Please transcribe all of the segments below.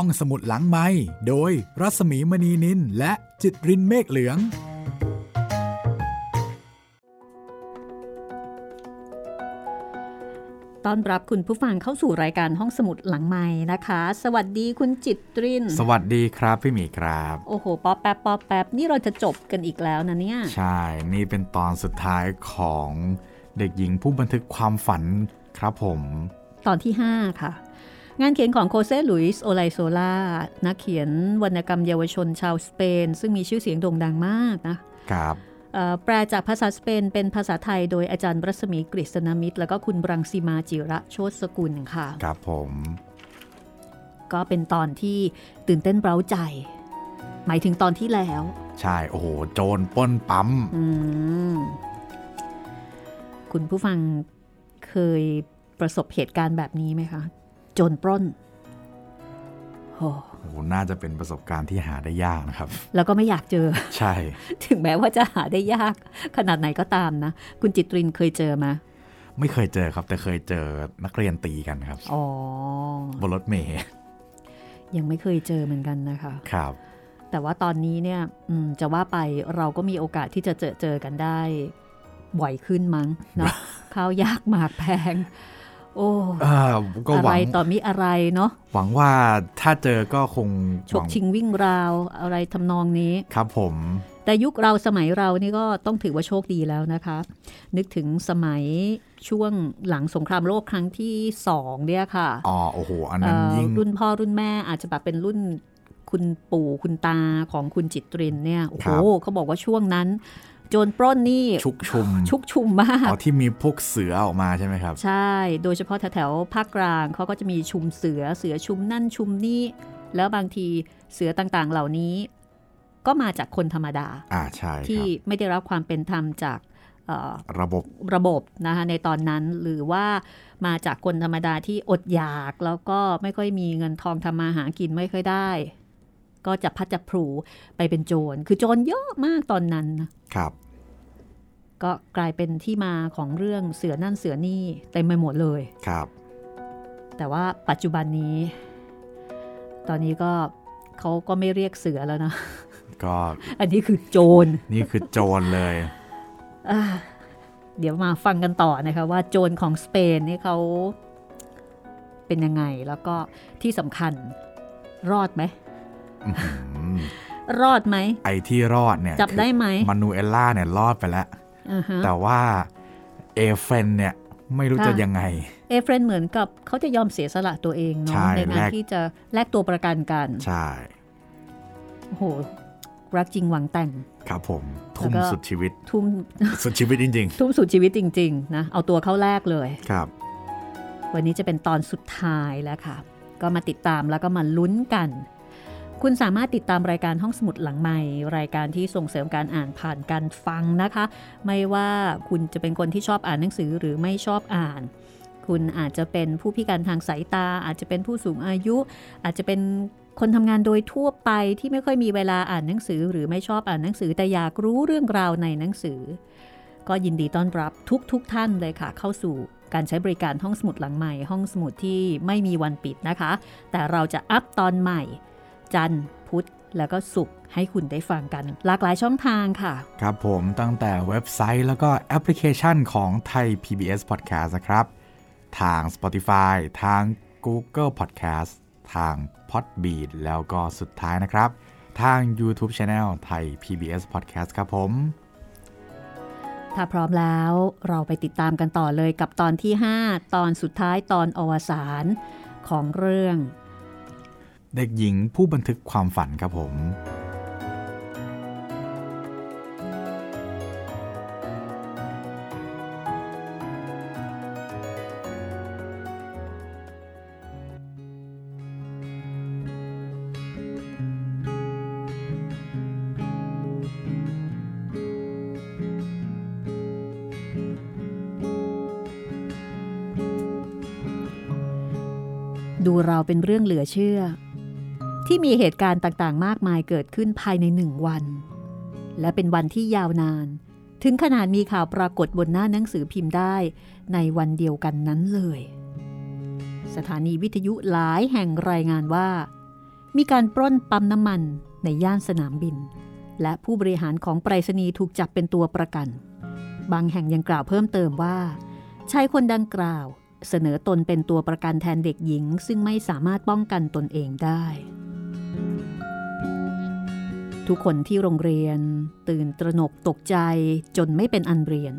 ห้องสมุดหลังไมค์โดยรัศมีมณีนินและจิตรินเมฆเหลืองต้อนรับคุณผู้ฟังเข้าสู่รายการห้องสมุดหลังไมค์นะคะ สวัสดีคุณจิตริน สวัสดีครับพี่หมีครับ โอ้โห ป๊อปแป๊บป๊อปแป๊บนี่เราจะจบกันอีกแล้วนะเนี่ย ใช่ นี่เป็นตอนสุดท้ายของเด็กหญิงผู้บันทึกความฝันครับผม ตอนที่ 5 ค่ะ งานเขียนของโคเซลุยส์โอไลโซลานักเขียนวรรณกรรมเยาวชนชาวสเปน ซึ่งมีชื่อเสียงโด่งดังมากนะครับเอ่อแปลจากภาษาสเปนเป็นภาษาไทยโดยอาจารย์รัศมีกฤษณมิตร แล้วก็คุณบรังสีมาจิระโชตสกุลค่ะ ครับผม ก็เป็นตอนที่ตื่นเต้นเร้าใจ หมายถึงตอนที่แล้ว ใช่ โอ้โห โจรปล้นปั๊มอืมคุณผู้ฟังเคยประสบเหตุการณ์แบบนี้ไหมคะโจรปล้นโอ้โอ้โหน่าจะเป็นประสบการณ์ที่หาได้ยากนะครับ แล้วก็ไม่อยากเจอ ใช่ ถึงแม้ว่าจะหาได้ยาก ขนาดไหนก็ตามนะ คุณจิตรินเคยเจอมาไม่เคยเจอครับ แต่เคยเจอนักเรียนตีกันครับอ๋อบนรถเมล์ยังไม่เคยเจอเหมือนกันนะคะ ครับ แต่ว่าตอนนี้เนี่ยอืมจะว่าไปเราก็มีโอกาสที่จะเจอเจอกันได้บ่อยขึ้นมั้งเนาะข้าวยากหมากแพง โอ้เออก็อะหวัไรงต่อมีอะไรเนาะหวังว่าถ้าเจอก็คงฉหกวังชิงวิ่งราวอะไรทำนองนี้ครับผม แต่ยุคเราสมัยเรานี่ก็ต้องถือว่าโชคดีแล้วนะคะ นึกถึงสมัยช่วงหลังสงครามโลกครั้งที่สองเนี่ยค่ะอ๋อโอ้โหอันนั้นเอ่อยิ่งรุ่นพ่อรุ่นแม่อาจจะแบบเป็นรุ่นคุณปู่คุณตาของคุณจิตรินเนี่ยโอ้โหเขาบอกว่าช่วงนั้น โจรปล้นนี่ชุกชุม ชุกชุมมากอ๋อที่มีพวกเสือออกมาใช่ไหมครับ ใช่ โดยเฉพาะแถวๆภาคกลางเขาก็จะมีชุมเสือเสือชุมนั่นชุมนี่แล้วบางทีเสือต่างๆเหล่านี้ ก็มาจากคนธรรมดาอ่าใช่คที่รับไม่ได้รับความเป็นธรรมจากเอ่อระบบระบบนะคะในตอนนั้นหรือว่ามาจากคนธรรมดาที่อดอยากแล้วก็ไม่ค่อยมีเงินทองทำมาหากินไม่ค่อยได้ ก็จะพัดจะพลูไปเป็นโจร คือโจรเยอะมากตอนนั้นนะครับ ก็กลายเป็นที่มาของเรื่องเสือนั่นเสือนี่เต็มไปหมดเลยครับ แต่ว่าปัจจุบันนี้ ตอนนี้ก็เขาก็ไม่เรียกเสือแล้วนะก็อันนี้คือโจร นี่คือโจรเลยอ่าเดี๋ยวมาฟังกันต่อนะคะว่าโจรของสเปนนี่เขาเป็นยังไง แล้วก็ที่สำคัญรอดไหมอื้อหือ รอดไหม ไอ้ที่รอดเนี่ย จับได้ไหมมานูเอลล่าเนี่ยรอดไปแล้วอ่าฮะแต่ว่าเอเฟรนเนี่ยไม่รู้ค่ะจะยังไง เอเฟรนเหมือนกับเขาจะยอมเสียสละตัวเองเนาะใช่ในงานแลกที่จะแลกตัวประกันกัน ใช่ โอ้โห รักจริงหวังแต่ง ครับผม ทุ่มแล้วก็สุดชีวิต ทุ่มสุดชีวิตจริงทุ่มสุดชีวิตจริง ๆ นะ เอาตัวเข้าแลกเลยๆครับ วันนี้จะเป็นตอนสุดท้ายแล้วค่ะ ก็มาติดตามแล้วก็มาลุ้นกัน คุณสามารถติดตามรายการห้องสมุดหลังใหม่ รายการที่ส่งเสริมการอ่านผ่านการฟังนะคะ ไม่ว่าคุณจะเป็นคนที่ชอบอ่านหนังสือหรือไม่ชอบอ่าน คุณอาจจะเป็นผู้พิการทางสายตา อาจจะเป็นผู้สูงอายุ อาจจะเป็นคนทำงานโดยทั่วไปที่ไม่ค่อยมีเวลาอ่านหนังสือ หรือไม่ชอบอ่านหนังสือแต่อยากรู้เรื่องราวในหนังสือ ก็ยินดีต้อนรับทุกๆทท่านเลยค่ะ เข้าสู่การใช้บริการห้องสมุดหลังใหม่ ห้องสมุดที่ไม่มีวันปิดนะคะ แต่เราจะอัพตอนใหม่ จันทร์พุธแล้วก็ศุกร์ให้คุณได้ฟังกัน หลากหลายช่องทางค่ะ ครับผมตั้งแต่เว็บไซต์แล้วก็แอปพลิเคชันของไทย PBS Podcast นะครับ ทาง Spotify ทาง Google Podcast ทาง Podbean แล้วก็สุดท้ายนะครับ ทาง YouTube Channel ไทย PBS Podcast ครับผม ถ้าพร้อมแล้วเราไปติดตามกันต่อเลยกับตอนที่ 5 ตอนสุดท้ายตอนอวสานของเรื่อง เด็กหญิงผู้บันทึกความฝันครับผม ดูเราเป็นเรื่องเหลือเชื่อ ที่มีเหตุการณ์ต่างๆ มากมายเกิดขึ้นภายในหนึ่งวัน และเป็นวันที่ยาวนาน ถึงขนาดมีข่าวปรากฏบนหน้าหนังสือพิมพ์ได้ในวันเดียวกันนั้นเลย สถานีวิทยุหลายแห่งรายงานว่า มีการปล้นปั๊มน้ำมันในย่านสนามบิน และผู้บริหารของไปรษณีย์ถูกจับเป็นตัวประกัน บางแห่งยังกล่าวเพิ่มเติมว่าชายคนดังกล่าวเสนอตนเป็นตัวประกันแทนเด็กหญิง ซึ่งไม่สามารถป้องกันตนเองได้ ทุกคนที่โรงเรียน ตื่นตระหนกตกใจจนไม่เป็นอันเรียน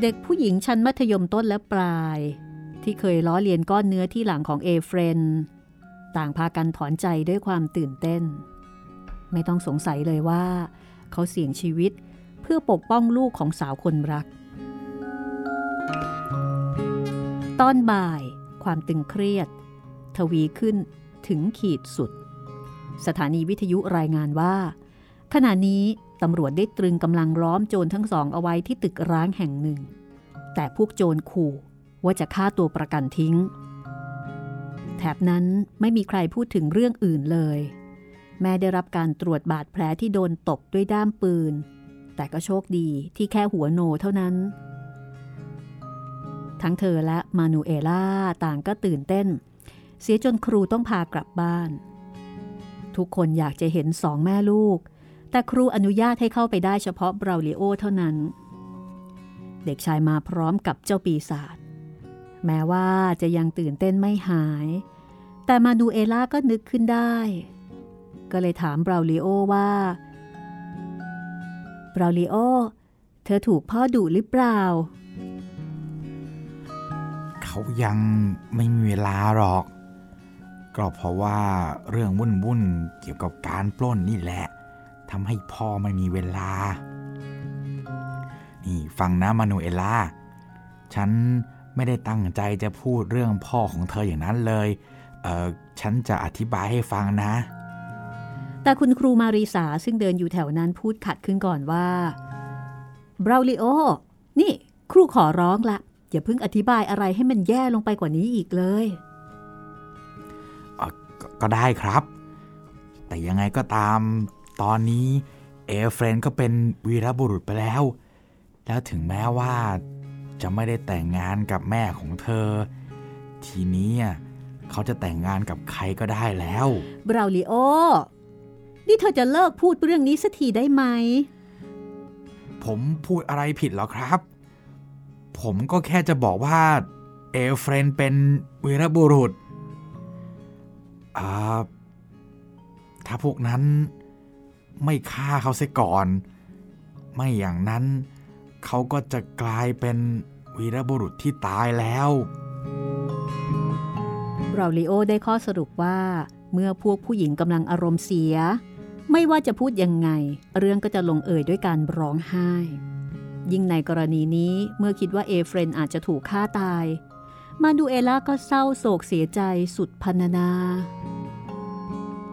เด็กผู้หญิงชั้นมัธยมต้นและปลาย ที่เคยล้อเลียนก้อนเนื้อที่หลังของเอเฟรนต่างพากันถอนใจด้วยความตื่นเต้น ไม่ต้องสงสัยเลยว่า เขาเสี่ยงชีวิตเพื่อปกป้องลูกของสาวคนรัก ตอนบ่าย ความตึงเครียด ทวีขึ้นถึงขีดสุด สถานีวิทยุรายงานว่า ขณะนี้ตำรวจได้ตรึงกำลังล้อมโจรทั้งสองเอาไว้ที่ตึกร้างแห่งหนึ่ง แต่พวกโจรขู่ว่าจะฆ่าตัวประกันทิ้ง แถบนั้นไม่มีใครพูดถึงเรื่องอื่นเลย แม่ได้รับการตรวจบาดแผลที่โดนตบด้วยด้ามปืน แต่ก็โชคดีที่แค่หัวโนเท่านั้น ทั้งเธอและมานูเอล่าต่างก็ตื่นเต้น เสียจนครูต้องพากลับบ้าน ทุกคนอยากจะเห็นสองแม่ลูก แต่ครูอนุญาตให้เข้าไปได้เฉพาะเบราลิโอเท่านั้น เด็กชายมาพร้อมกับเจ้าปีศาจแม้ว่าจะยังตื่นเต้นไม่หาย แต่มาดูเอล่าก็นึกขึ้นได้ ก็เลยถามเบราลิโอว่าเบราลิโอเธอถูกพ่อดุหรือเปล่า เขายังไม่มีเวลาหรอก ก็เพราะว่าเรื่องวุ่นวุ่นเกี่ยวกับการปล้นนี่แหละทำให้พ่อไม่มีเวลา นี่ฟังนะมานูเอล่า ฉันไม่ได้ตั้งใจจะพูดเรื่องพ่อของเธออย่างนั้นเลย เออฉันจะอธิบายให้ฟังนะ แต่คุณครูมารีสาซึ่งเดินอยู่แถวนั้นพูดขัดขึ้นก่อนว่าบราลิโอ นี่ครูขอร้องละอย่าเพิ่งอธิบายอะไรให้มันแย่ลงไปกว่านี้อีกเลย ก็ได้ครับ แต่ยังไงก็ตามตอนนี้เอเฟรนก็เป็นวีรบุรุษไปแล้ว แล้วถึงแม้ว่าจะไม่ได้แต่งงานกับแม่ของเธอ ทีนี้เขาจะแต่งงานกับใครก็ได้แล้วบราวลิโอ นี่เธอจะเลิกพูดเรื่องนี้สักทีได้ไหม ผมพูดอะไรผิดเหรอครับ ผมก็แค่จะบอกว่าเอเฟรนเป็นวีรบุรุษอ่า ถ้าพวกนั้นไม่ฆ่าเขาเสียก่อน ไม่อย่างนั้นเขาก็จะกลายเป็นวีรบุรุษที่ตายแล้วบราลิโอได้ข้อสรุปว่า เมื่อพวกผู้หญิงกำลังอารมณ์เสีย ไม่ว่าจะพูดยังไง เรื่องก็จะลงเอ่ยด้วยการร้องไห้ ยิ่งในกรณีนี้เมื่อคิดว่าเอเฟรนอาจจะถูกฆ่าตาย มาดูเอล่าก็เศร้าโศกเสียใจสุดพันนา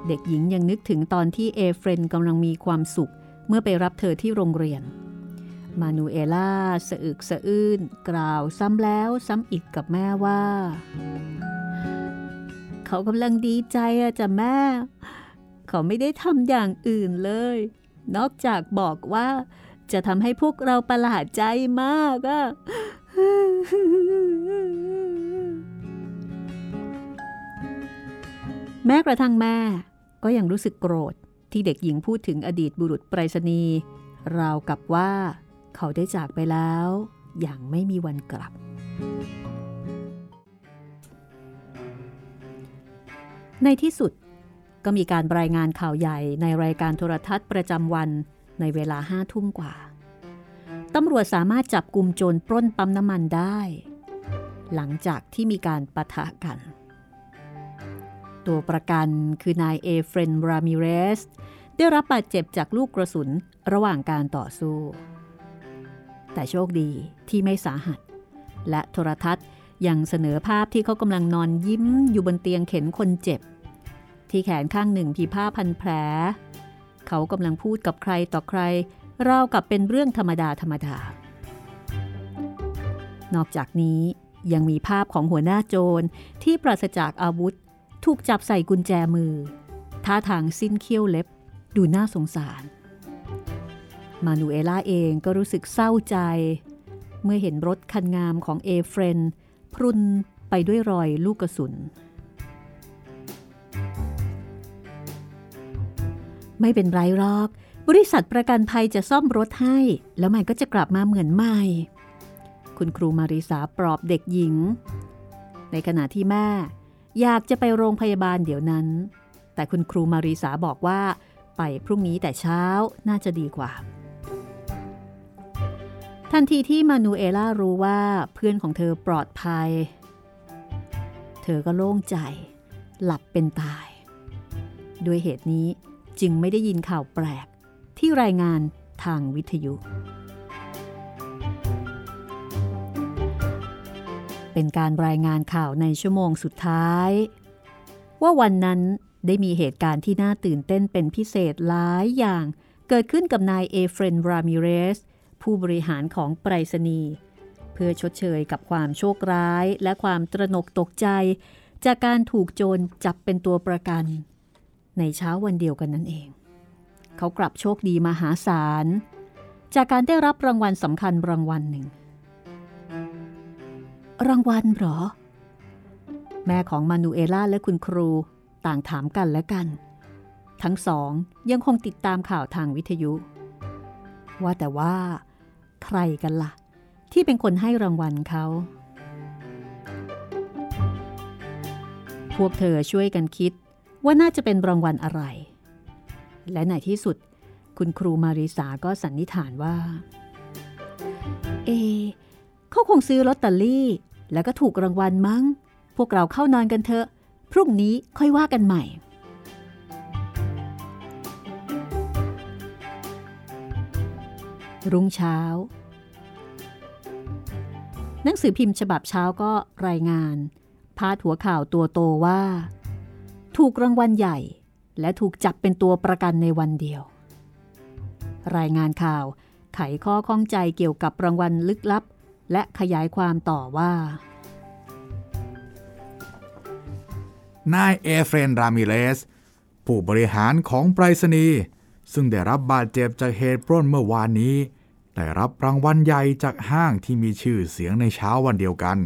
เด็กหญิงยังนึกถึงตอนที่เอเฟรนกำลังมีความสุข เมื่อไปรับเธอที่โรงเรียน มานูเอล่าสะอึกสะอื้น กล่าวซ้ำแล้วซ้ำอีกกับแม่ว่า เขากำลังดีใจอะจ้ะแม่ เขาไม่ได้ทำอย่างอื่นเลย นอกจากบอกว่า จะทำให้พวกเราประหลาดใจมากอะแม้กระทั่งแม่ ก็ยังรู้สึกโกรธที่เด็กหญิงพูดถึงอดีตบุรุษไปรษณีย์ราวกับว่า เขาได้จากไปแล้ว อย่างไม่มีวันกลับ ในที่สุดก็มีการรายงานข่าวใหญ่ในรายการโทรทัศน์ประจำวันในเวลาห้าทุ่มกว่า ตำรวจสามารถจับกลุ่มโจรปล้นปั๊มน้ำมันได้ หลังจากที่มีการปะทะกัน ตัวประกันคือนายเอเฟรนรามิเรส ได้รับบาดเจ็บจากลูกกระสุนระหว่างการต่อสู้ แต่โชคดีที่ไม่สาหัส และโทรทัศน์ยังเสนอภาพที่เขากำลังนอนยิ้มอยู่บนเตียงเข็นคนเจ็บ ที่แขนข้างหนึ่งมีผ้าพันแผล เขากำลังพูดกับใครต่อใครราวกับเป็นเรื่องธรรมดาธรรมดา นอกจากนี้ยังมีภาพของหัวหน้าโจรที่ปราศจากอาวุธ ถูกจับใส่กุญแจมือ ท่าทางสิ้นเขี้ยวเล็บ ดูน่าสงสาร มานูเอล่าเองก็รู้สึกเศร้าใจ เมื่อเห็นรถคันงามของเอเฟรนพรุนไปด้วยรอยลูกกระสุน ไม่เป็นไรหรอก บริษัทประกันภัยจะซ่อมรถให้ แล้วมันก็จะกลับมาเหมือนใหม่ คุณครูมาริสาปลอบเด็กหญิง ในขณะที่แม่ อยากจะไปโรงพยาบาลเดี๋ยวนั้น แต่คุณครูมาริสาบอกว่า ไปพรุ่งนี้แต่เช้าน่าจะดีกว่า ทันทีที่มานูเอล่ารู้ว่าเพื่อนของเธอปลอดภัย เธอก็โล่งใจ หลับเป็นตาย ด้วยเหตุนี้จึงไม่ได้ยินข่าวแปลกที่รายงานทางวิทยุ เป็นการรายงานข่าวในชั่วโมงสุดท้าย ว่าวันนั้นได้มีเหตุการณ์ที่น่าตื่นเต้นเป็นพิเศษหลายอย่างเกิดขึ้นกับนายเอเฟรนรามิเรส ผู้บริหารของไปรษณีย์เพื่อชดเชยกับความโชคร้ายและความตระหนกตกใจ จากการถูกโจรจับเป็นตัวประกัน ในเช้าวันเดียวกันนั่นเอง เขากลับโชคดีมหาศาล จากการได้รับรางวัลสำคัญรางวัลหนึ่ง รางวัลหรอ แม่ของมานูเอล่าและคุณครูต่างถามกันและกัน ทั้งสองยังคงติดตามข่าวทางวิทยุ ว่าแต่ว่า ใครกันละ่ะ ที่เป็นคนให้รางวัลเขา พวกเธอช่วยกันคิดว่าน่าจะเป็นรางวัลอะไร และในที่สุด คุณครูมาริสาก็สันนิษฐานว่า เอ เขาคงซื้อลอตเตอรี่ แล้วก็ถูกรางวัลมั้ง พวกเราเข้านอนกันเถอะ พรุ่งนี้ค่อยว่ากันใหม่ รุ่งเช้า หนังสือพิมพ์ฉบับเช้าก็รายงาน พาดหัวข่าวตัวโตว่า ถูกรางวัลใหญ่ และถูกจับเป็นตัวประกันในวันเดียว รายงานข่าวไขข้อข้องใจเกี่ยวกับรางวัลลึกลับ และขยายความต่อว่า นายเอเฟรนรามิเลส ผู้บริหารของไปรษณีย์ซึ่งได้รับบาดเจ็บจากเหตุปล้นเมื่อวานนี้ ได้รับรางวัลใหญ่จากห้างที่มีชื่อเสียงในเช้าวันเดียวกัน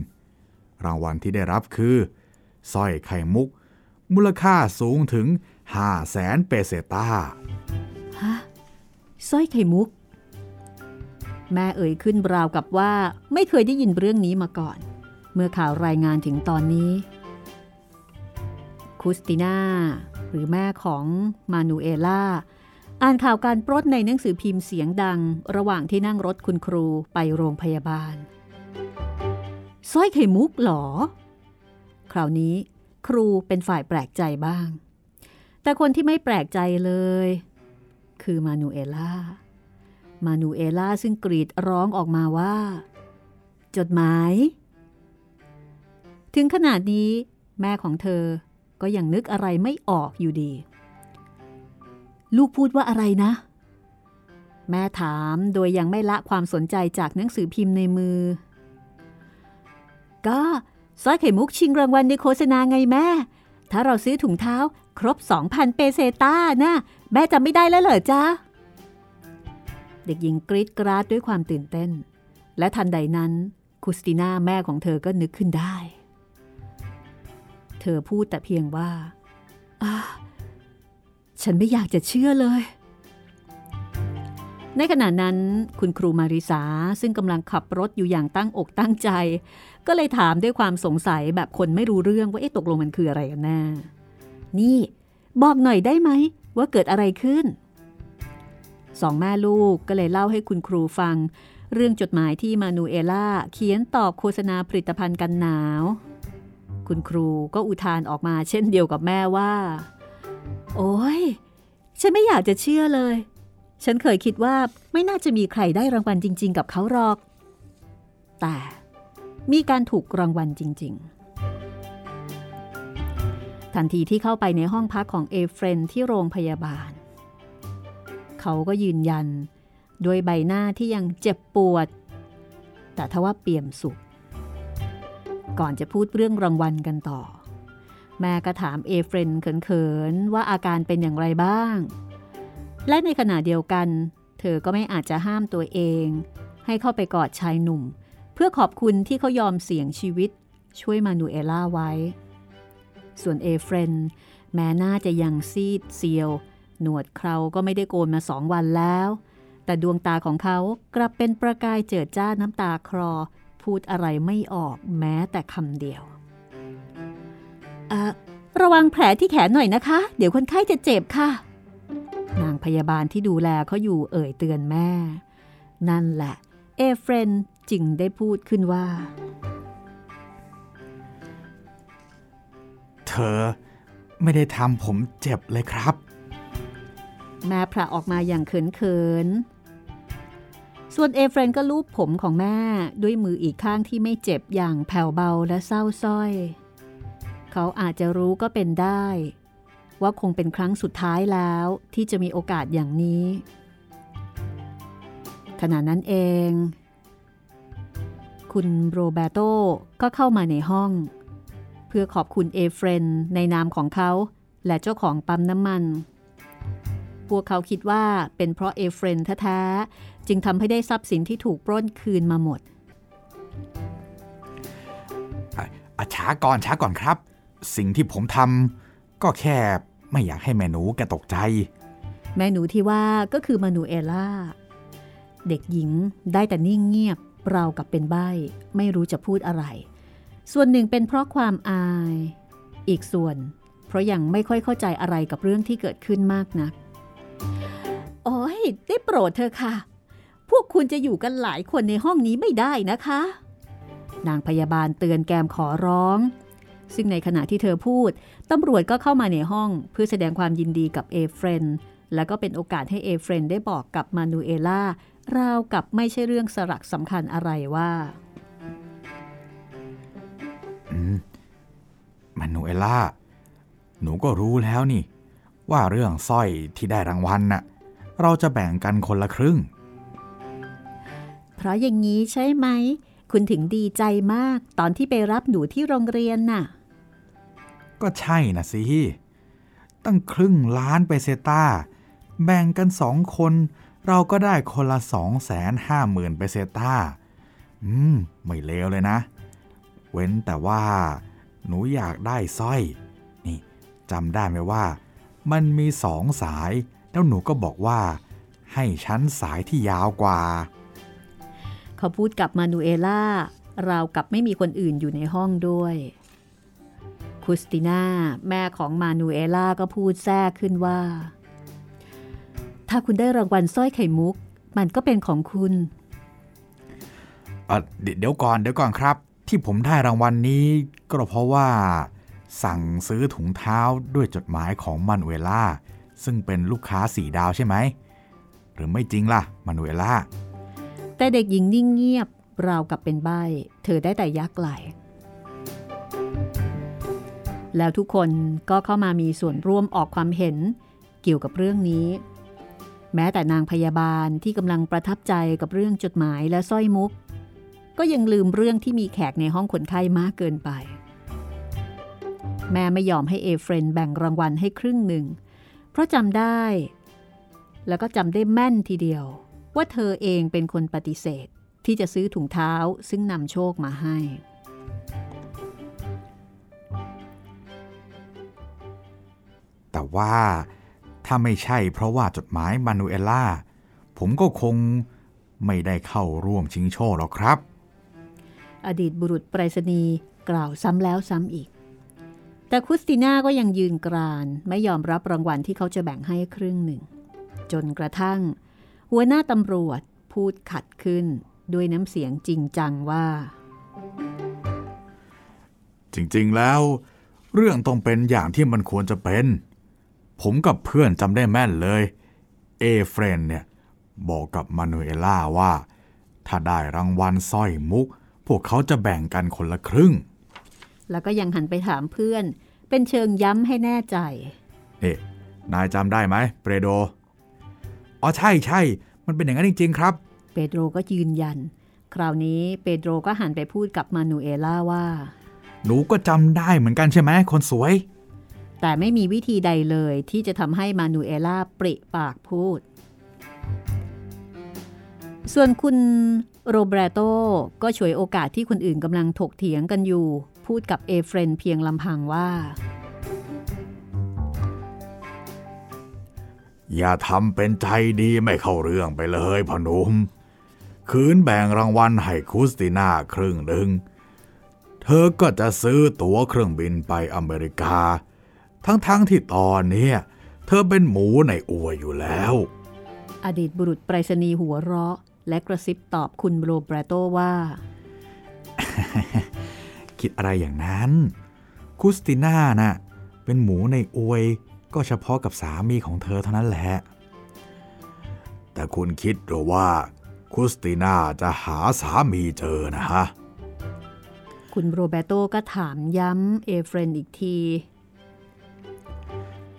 รางวัลที่ได้รับคือสร้อยไข่มุก มูลค่าสูงถึง5แสนเปเซตาฮะสร้อยไข่มุก แม่เอ่ยขึ้นราวกับว่าไม่เคยได้ยินเรื่องนี้มาก่อน เมื่อข่าวรายงานถึงตอนนี้ คุสติน่า หรือแม่ของมานูเอล่า อ่านข่าวการปล้นในหนังสือพิมพ์เสียงดัง ระหว่างที่นั่งรถคุณครูไปโรงพยาบาลสร้อยไข่มุกหรอ คราวนี้ครูเป็นฝ่ายแปลกใจบ้าง แต่คนที่ไม่แปลกใจเลย คือมานูเอล่า มานูเอล่าซึ่งกรีดร้องออกมาว่า จดหมาย ถึงขนาดนี้แม่ของเธอก็ยังนึกอะไรไม่ออกอยู่ดี ลูกพูดว่าอะไรนะ แม่ถามโดยยังไม่ละความสนใจจากหนังสือพิมพ์ในมือ ก็สร้อยไข่มุกชิงรางวัลในโฆษณาไงแม่ ถ้าเราซื้อถุงเท้า ครบ 2,000 เปเซต้านะ แม่จำไม่ได้แล้วเหรอจ๊ะ เด็กหญิงกรีดกราดด้วยความตื่นเต้น และทันใดนั้นคุสติน่าแม่ของเธอก็นึกขึ้นได้ เธอพูดแต่เพียงว่าฉันไม่อยากจะเชื่อเลย ในขณะนั้นคุณครูมาริสาซึ่งกำลังขับรถอยู่อย่างตั้งอกตั้งใจ ก็เลยถามด้วยความสงสัยแบบคนไม่รู้เรื่องว่าเอ๊ะตกลงมันคืออะไรกันแน่ นี่ บอกหน่อยได้ไหมว่าเกิดอะไรขึ้น สองแม่ลูกก็เลยเล่าให้คุณครูฟัง เรื่องจดหมายที่มานูเอล่าเขียนตอบโฆษณาผลิตภัณฑ์กันหนาว คุณครูก็อุทานออกมาเช่นเดียวกับแม่ว่า โอ้ยฉันไม่อยากจะเชื่อเลย ฉันเคยคิดว่าไม่น่าจะมีใครได้รางวัลจริง ๆ กับเขาหรอก แต่มีการถูกรางวัลจริง ๆ ทันทีที่เข้าไปในห้องพักของเอเฟรนที่โรงพยาบาล เขาก็ยืนยัน ด้วยใบหน้าที่ยังเจ็บปวด แต่ทว่าเปี่ยมสุข ก่อนจะพูดเรื่องรางวัลกันต่อ แม่ก็ถามเอเฟรนเขินๆว่าอาการเป็นอย่างไรบ้าง และในขณะเดียวกัน เธอก็ไม่อาจจะห้ามตัวเอง ให้เข้าไปกอดชายหนุ่ม เพื่อขอบคุณที่เขายอมเสี่ยงชีวิต ช่วยมานูเอล่าไว้ ส่วนเอเฟรนแม้หน้าจะยังซีดเซียว หนวดเคราก็ไม่ได้โกนมาสองวันแล้ว แต่ดวงตาของเขากลับเป็นประกายเจิดจ้าน้ำตาคลอ พูดอะไรไม่ออกแม้แต่คำเดียวระวังแผลที่แขนหน่อยนะคะ เดี๋ยวคนไข้จะเจ็บค่ะ นางพยาบาลที่ดูแลเขาอยู่เอ่ยเตือนแม่ นั่นแหละ เอเฟรนจึงได้พูดขึ้นว่า เธอไม่ได้ทำผมเจ็บเลยครับ แม่พระออกมาอย่างเขินๆ ส่วนเอเฟรนก็ลูบผมของแม่ด้วยมืออีกข้างที่ไม่เจ็บอย่างแผ่วเบาและเศร้าส้อย เขาอาจจะรู้ก็เป็นได้ ว่าคงเป็นครั้งสุดท้ายแล้วที่จะมีโอกาสอย่างนี้ ขณะนั้นเอง คุณโรเบโตก็เข้ามาในห้อง เพื่อขอบคุณเอเฟรนในนามของเขาและเจ้าของปั๊มน้ำมัน พวกเขาคิดว่าเป็นเพราะเอเฟรนแท้ๆจึงทำให้ได้ทรัพย์สินที่ถูกปล้นคืนมาหมดอาช้าก่อนช้าก่อนครับ สิ่งที่ผมทำก็แค่ไม่อยากให้แม่หนูแกตกใจ แม่หนูที่ว่าก็คือมานูเอล่า เด็กหญิงได้แต่นิ่งเงียบเราวกับเป็นใบ้ไม่รู้จะพูดอะไร ส่วนหนึ่งเป็นเพราะความอาย อีกส่วน เพราะยังไม่ค่อยเข้าใจอะไรกับเรื่องที่เกิดขึ้นมากนัก โอ้ยได้โปรดเธอค่ะ พวกคุณจะอยู่กันหลายคนในห้องนี้ไม่ได้นะคะ นางพยาบาลเตือนแกมขอร้อง ซึ่งในขณะที่เธอพูด ตำรวจก็เข้ามาในห้องเพื่อแสดงความยินดีกับเอเฟรนแล้วก็เป็นโอกาสให้เอเฟรนได้บอกกับมานูเอล่าราวกับไม่ใช่เรื่องสลักสำคัญอะไรว่ามานูเอล่า หนูก็รู้แล้วนี่ ว่าเรื่องสร้อยที่ได้รางวัลน่ะเราจะแบ่งกันคนละครึ่ง เพราะอย่างนี้ใช่ไหม คุณถึงดีใจมากตอนที่ไปรับหนูที่โรงเรียนน่ะ ก็ใช่นะสิ ตั้งครึ่งล้านเปเซต้าแบ่งกันสองคน เราก็ได้คนละสองแสนห้าหมื่นเปเซต้าอืม ไม่เลวเลยนะ เว้นแต่ว่า หนูอยากได้สร้อย นี่จำได้ไหมว่า มันมีสองสาย แล้วหนูก็บอกว่า ให้ฉันสายที่ยาวกว่า เขาพูดกับมานูเอล่าราวกับไม่มีคนอื่นอยู่ในห้องด้วย คุสติน่าแม่ของมานูเอล่าก็พูดแทรกขึ้นว่า ถ้าคุณได้รางวัลสร้อยไข่มุก มันก็เป็นของคุณเอ่อเดี๋ยวเดี๋ยวก่อนเดี๋ยวก่อนครับ ที่ผมได้รางวัลนนี้ก็เพราะว่า สั่งซื้อถุงเท้าด้วยจดหมายของมานูเอล่า ซึ่งเป็นลูกค้าสี่ดาวใช่ไหม หรือไม่จริงล่ะมานูเอล่า แต่เด็กหญิงนิ่งเงียบราวกับเป็นใบเธอได้แต่ยักไหลแล้วทุกคนก็เข้ามามีส่วนร่วมออกความเห็นเกี่ยวกับเรื่องนี้ แม้แต่นางพยาบาลที่กำลังประทับใจกับเรื่องจดหมายและสร้อยมุก ก็ยังลืมเรื่องที่มีแขกในห้องคนไข้มากเกินไป แม่ไม่ยอมให้เอเฟรนแบ่งรางวัลให้ครึ่งหนึ่ง เพราะจำได้ แล้วก็จำได้แม่นทีเดียว ว่าเธอเองเป็นคนปฏิเสธที่จะซื้อถุงเท้าซึ่งนำโชคมาให้ แต่ว่าถ้าไม่ใช่เพราะว่าจดหมายมานูเอล่า ผมก็คงไม่ได้เข้าร่วมชิงโชคหรอกครับ อดีตบุรุษไปรษณีย์กล่าวซ้ำแล้วซ้ำอีก แต่คุสติน่าก็ยังยืนกราน ไม่ยอมรับรางวัลที่เขาจะแบ่งให้ครึ่งหนึ่ง จนกระทั่ง หัวหน้าตำรวจพูดขัดขึ้น ด้วยน้ำเสียงจริงจังว่า จริงๆแล้ว เรื่องต้องเป็นอย่างที่มันควรจะเป็น ผมกับเพื่อนจำได้แม่นเลย เอเฟรนเนี่ย บอกกับมานูเอล่าว่า ถ้าได้รางวัลสร้อยมุก พวกเขาจะแบ่งกันคนละครึ่ง แล้วก็ยังหันไปถามเพื่อน เป็นเชิงย้ำให้แน่ใจนี่นายจำได้ไหมเปโดอ๋อใช่ใช่ มันเป็นอย่างนั้นจริง ๆ ครับ เปโดรก็ยืนยัน คราวนี้เปโดรก็หันไปพูดกับมานูเอล่าว่า หนูก็จำได้เหมือนกันใช่ไหมคนสวย แต่ไม่มีวิธีใดเลยที่จะทำให้มานูเอล่าปริปากพูด ส่วนคุณโรเบรโตก็ฉวยโอกาสที่คนอื่นกำลังถกเถียงกันอยู่ พูดกับเอเฟรนเพียงลำพังว่า อย่าทำเป็นใจดีไม่เข้าเรื่องไปเลยพ่อหนุ่มขืนแบ่งรางวัลให้คุสติน่าครึ่งหนึ่ง เธอก็จะซื้อตั๋วเครื่องบินไปอเมริกา ทั้งๆที่ตอนนี้เธอเป็นหมูในอวยอยู่แล้ว อดีตบุรุษไปรษณีย์หัวเราะ และกระซิบตอบคุณโรเบโตว่า คิดอะไรอย่างนั้น คุสติน่าน่ะเป็นหมูในอวยก็เฉพาะกับสามีของเธอเท่านั้นแหละ แต่คุณคิดหรือว่า คุสติน่าจะหาสามีเจอนะฮะ คุณโรเบโตก็ถามย้ำเอเฟรนอีกที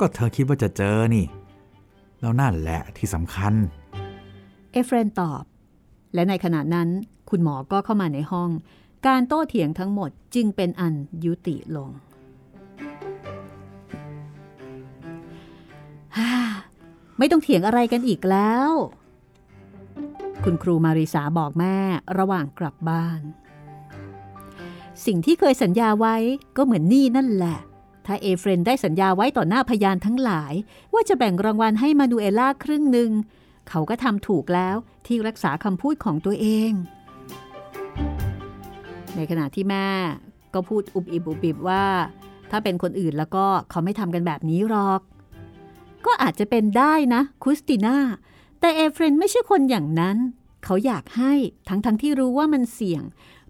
ก็เธอคิดว่าจะเจอนี่ แล้วนั่นแหละที่สำคัญ เอเฟรนตอบ และในขณะนั้นคุณหมอก็เข้ามาในห้อง การโต้เถียงทั้งหมดจึงเป็นอันยุติลงฮ่าไม่ต้องเถียงอะไรกันอีกแล้ว คุณครูมาริสาบอกแม่ระหว่างกลับบ้าน สิ่งที่เคยสัญญาไว้ก็เหมือนนี่นั่นแหละ ถ้าเอเฟรนได้สัญญาไว้ต่อหน้าพยานทั้งหลาย ว่าจะแบ่งรางวัลให้มานูเอล่าครึ่งหนึ่ง เขาก็ทำถูกแล้วที่รักษาคำพูดของตัวเอง ในขณะที่แม่ก็พูดอุบอิบอุบอิบว่า ถ้าเป็นคนอื่นแล้วก็เขาไม่ทำกันแบบนี้หรอก ก็อาจจะเป็นได้นะคุสติน่าแต่เอเฟรนไม่ใช่คนอย่างนั้น เขาอยากให้ทั้งทั้งที่รู้ว่ามันเสี่ยง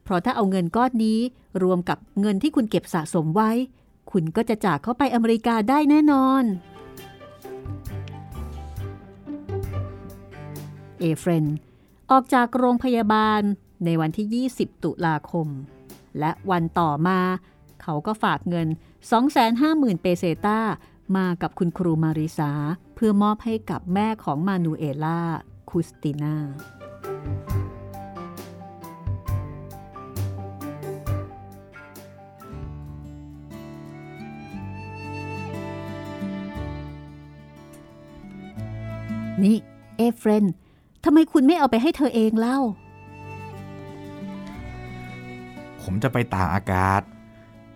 เพราะถ้าเอาเงินก้อนนี้รวมกับเงินที่คุณเก็บสะสมไว้ คุณก็จะจากเขาไปอเมริกาได้แน่นอนเอเฟรนออกจากโรงพยาบาล ในวันที่ 20 ตุลาคม และวันต่อมา เขาก็ฝากเงิน 250,000 เปเซตามากับคุณครูมาริสาเพื่อมอบให้กับแม่ของมานูเอล่าคุสติน่านี่ เอเฟรนทำไมคุณไม่เอาไปให้เธอเองเล่า ผมจะไปตากอากาศ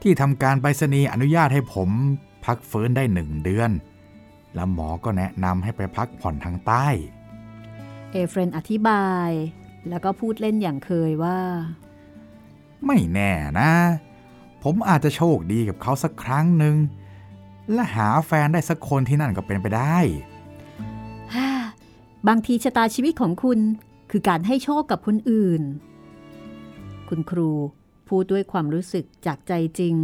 ที่ทำการไปรษณีย์อนุญาตให้ผมพักฟื้นได้หนึ่งเดือน แล้วหมอก็แนะนำให้ไปพักผ่อนทางใต้ เอเฟรนอธิบาย แล้วก็พูดเล่นอย่างเคยว่า ไม่แน่นะ ผมอาจจะโชคดีกับเขาสักครั้งหนึ่งและหาแฟนได้สักคนที่นั่นก็เป็นไปได้ฮ่าบางทีชะตาชีวิตของคุณคือการให้โชคกับคนอื่น คุณครู พูดด้วยความรู้สึกจากใจจริง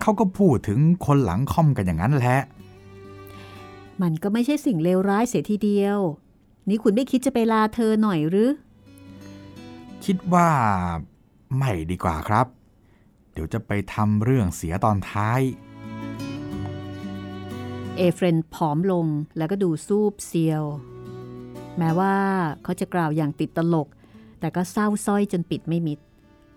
เขาก็พูดถึงคนหลังค่อมกันอย่างนั้นแหละ มันก็ไม่ใช่สิ่งเลวร้ายเสียทีเดียว นี่คุณไม่คิดจะไปลาเธอหน่อยหรือ คิดว่าไม่ดีกว่าครับ เดี๋ยวจะไปทำเรื่องเสียตอนท้าย เอเฟรนผอมลงแล้วก็ดูซูบเซียว แม้ว่าเขาจะกล่าวอย่างติดตลก แต่ก็เศร้าส้อยจนปิดไม่มิด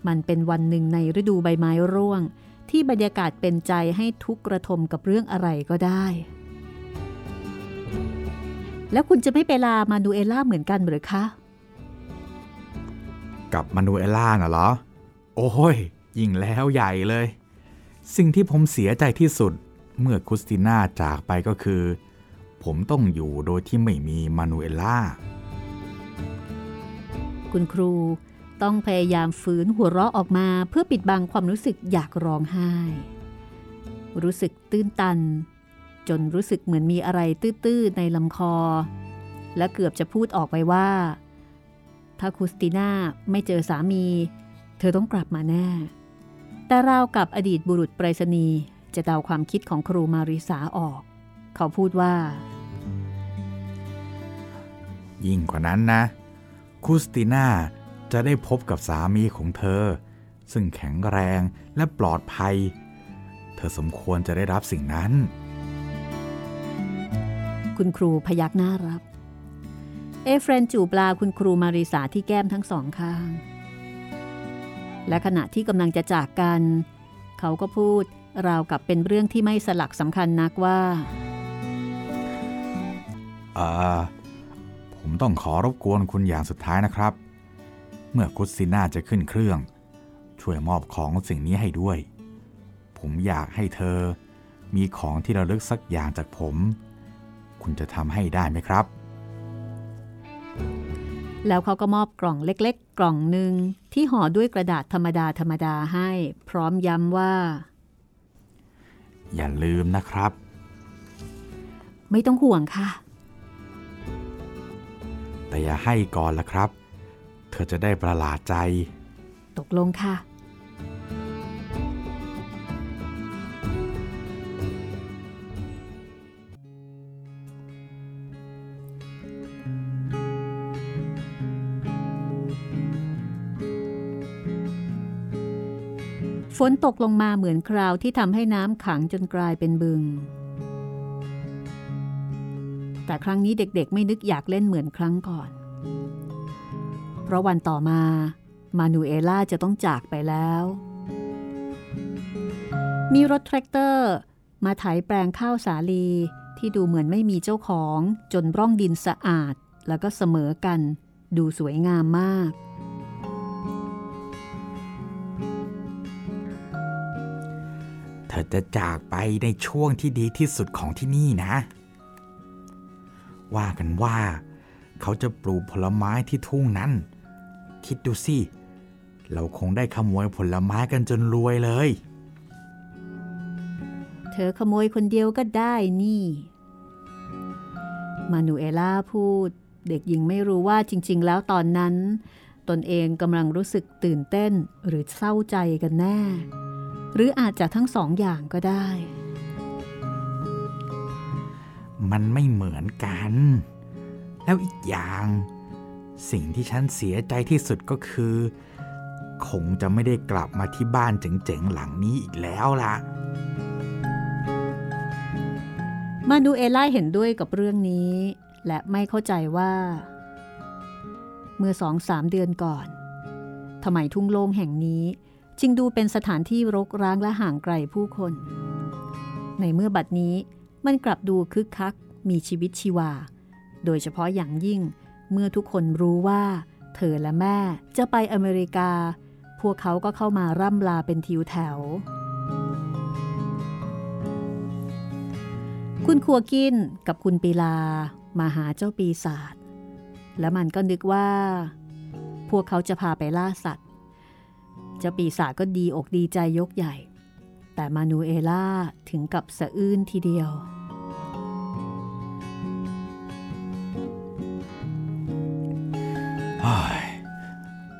มันเป็นวันหนึ่งในฤดูใบไม้ร่วง ที่บรรยากาศเป็นใจให้ทุกกระทมกับเรื่องอะไรก็ได้ แล้วคุณจะไม่ไปลามานูเอล่าเหมือนกันหรือคะ กับมานูเอล่าน่ะเหรอ โอ้ย ยิ่งแล้วใหญ่เลย สิ่งที่ผมเสียใจที่สุดเมื่อคุสติน่าจากไปก็คือ ผมต้องอยู่โดยที่ไม่มีมานูเอล่า คุณครูต้องพยายามฝืนหัวเราะออกมาเพื่อปิดบังความรู้สึกอยากร้องไห้ รู้สึกตื้นตัน จนรู้สึกเหมือนมีอะไรตื้อๆในลำคอ และเกือบจะพูดออกไปว่า ถ้าคุสติน่าไม่เจอสามี เธอต้องกลับมาแน่ แต่ราวกับอดีตบุรุษไปรษณีย์จะเดาความคิดของครูมาริสาออก เขาพูดว่า ยิ่งกว่านั้นนะ คุสติน่าจะได้พบกับสามีของเธอ ซึ่งแข็งแรงและปลอดภัย เธอสมควรจะได้รับสิ่งนั้น คุณครูพยักหน้ารับ เอเฟรนจูบลาคุณครูมาริสาที่แก้มทั้งสองข้าง และขณะที่กำลังจะจากกัน เขาก็พูดราวกับเป็นเรื่องที่ไม่สลักสำคัญนักว่าเอ่อ ผมต้องขอรบกวนคุณอย่างสุดท้ายนะครับ เมื่อคุสติน่าจะขึ้นเครื่อง ช่วยมอบของสิ่งนี้ให้ด้วย ผมอยากให้เธอ มีของที่ระลึกสักอย่างจากผม คุณจะทำให้ได้ไหมครับ แล้วเขาก็มอบกล่องเล็กๆ กล่องหนึ่งที่ห่อด้วยกระดาษธรรมดาธรรมดาให้ พร้อมย้ำว่า อย่าลืมนะครับ ไม่ต้องห่วงค่ะ แต่อย่าให้ก่อนละครับ เธอจะได้ประหลาดใจ ตกลงค่ะ ฝนตกลงมาเหมือนคราวที่ทำให้น้ำขังจนกลายเป็นบึง แต่ครั้งนี้เด็กๆ ไม่นึกอยากเล่นเหมือนครั้งก่อน เพราะวันต่อมา มานูเอล่าจะต้องจากไปแล้ว มีรถแทรกเตอร์ มาไถแปลงข้าวสาลีที่ดูเหมือนไม่มีเจ้าของจนร่องดินสะอาดแล้วก็เสมอกัน ดูสวยงามมาก เธอจะจากไปในช่วงที่ดีที่สุดของที่นี่นะ ว่ากันว่า เขาจะปลูกผลไม้ที่ทุ่งนั้น คิดดูสิ เราคงได้ขโมยผลไม้กันจนรวยเลย เธอขโมยคนเดียวก็ได้นี่ มานูเอล่าพูด เด็กหญิงไม่รู้ว่าจริง ๆ แล้วตอนนั้น ตนเองกำลังรู้สึกตื่นเต้นหรือเศร้าใจกันแน่ หรืออาจจะทั้งสองอย่างก็ได้ มันไม่เหมือนกัน แล้วอีกอย่าง สิ่งที่ฉันเสียใจที่สุดก็คือ คงจะไม่ได้กลับมาที่บ้านเจ๋งๆหลังนี้อีกแล้วล่ะ มานูเอล่าเห็นด้วยกับเรื่องนี้ และไม่เข้าใจว่า เมื่อสองสามเดือนก่อนทำไมทุ่งโล่งแห่งนี้จึงดูเป็นสถานที่รกร้างและห่างไกลผู้คน ในเมื่อบัดนี้ มันกลับดูคึกคัก มีชีวิตชีวา โดยเฉพาะอย่างยิ่งเมื่อทุกคนรู้ว่า เธอและแม่จะไปอเมริกา พวกเขาก็เข้ามาร่ำลาเป็นทิวแถว คุณครัวกินกับคุณปีลา มาหาเจ้าปีศาจและมันก็นึกว่า พวกเขาจะพาไปล่าสัตว์ เจ้าปีศาจก็ดีอกดีใจยกใหญ่ แต่มานูเอล่าถึงกับสะอื้นทีเดียวเฮ้ย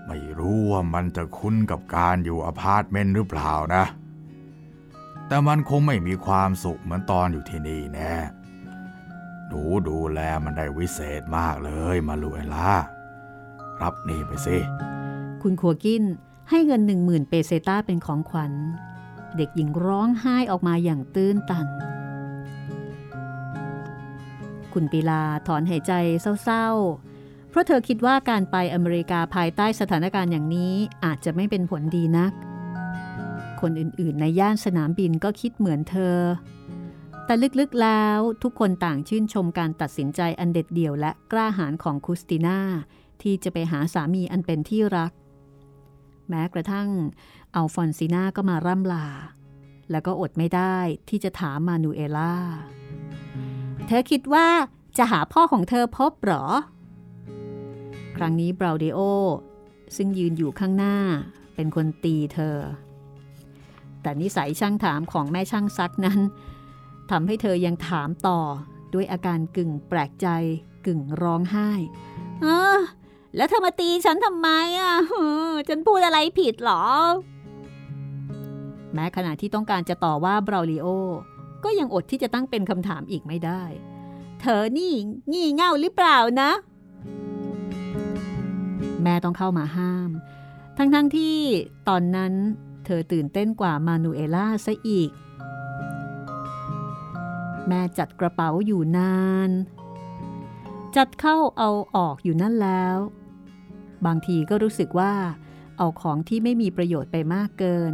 ไม่รู้ว่ามันจะคุ้นกับการอยู่อพาร์ตเมนต์หรือเปล่านะ แต่มันคงไม่มีความสุขเหมือนตอนอยู่ที่นี่แน่หนูดูแลมันได้วิเศษมากเลยมานูเอล่า รับนี่ไปสิ คุณครัวกินให้เงินหนึ่งหมื่นเปเซต้าเป็นของขวัญ เด็กหญิงร้องไห้ออกมาอย่างตื้นตัน คุณปีลาถอนหายใจเศร้าๆ เพราะเธอคิดว่าการไปอเมริกาภายใต้สถานการณ์อย่างนี้อาจจะไม่เป็นผลดีนัก คนอื่นๆ ในย่านสนามบินก็คิดเหมือนเธอ แต่ลึกๆแล้วทุกคนต่างชื่นชมการตัดสินใจอันเด็ดเดี่ยวและกล้าหาญของคุสติน่าที่จะไปหาสามีอันเป็นที่รัก แม้กระทั่งอัลฟอนซีนาก็มาร่ำลา แล้วก็อดไม่ได้ที่จะถามมานูเอล่า เธอคิดว่าจะหาพ่อของเธอพบหรอ ครั้งนี้บราวเดโอ ซึ่งยืนอยู่ข้างหน้า เป็นคนตีเธอ แต่นิสัยช่างถามของแม่ช่างซักนั้นทำให้เธอยังถามต่อด้วยอาการกึ่งแปลกใจกึ่งร้องไห้ เออ แล้วเธอมาตีฉันทำไมอะฉันพูดอะไรผิดหรอ แม้ขณะที่ต้องการจะต่อว่าบราลิโอ ก็ยังอดที่จะตั้งเป็นคำถามอีกไม่ได้ เธอนี่งี่เง่าหรือเปล่านะ แม่ต้องเข้ามาห้าม ทั้งๆทที่ตอนนั้นเธอตื่นเต้นกว่ามานูเอล่าซะอีก แม่จัดกระเป๋าอยู่นานจัดเข้าเอาออกอยู่นั่นแล้ว บางทีก็รู้สึกว่าเอาของที่ไม่มีประโยชน์ไปมากเกิน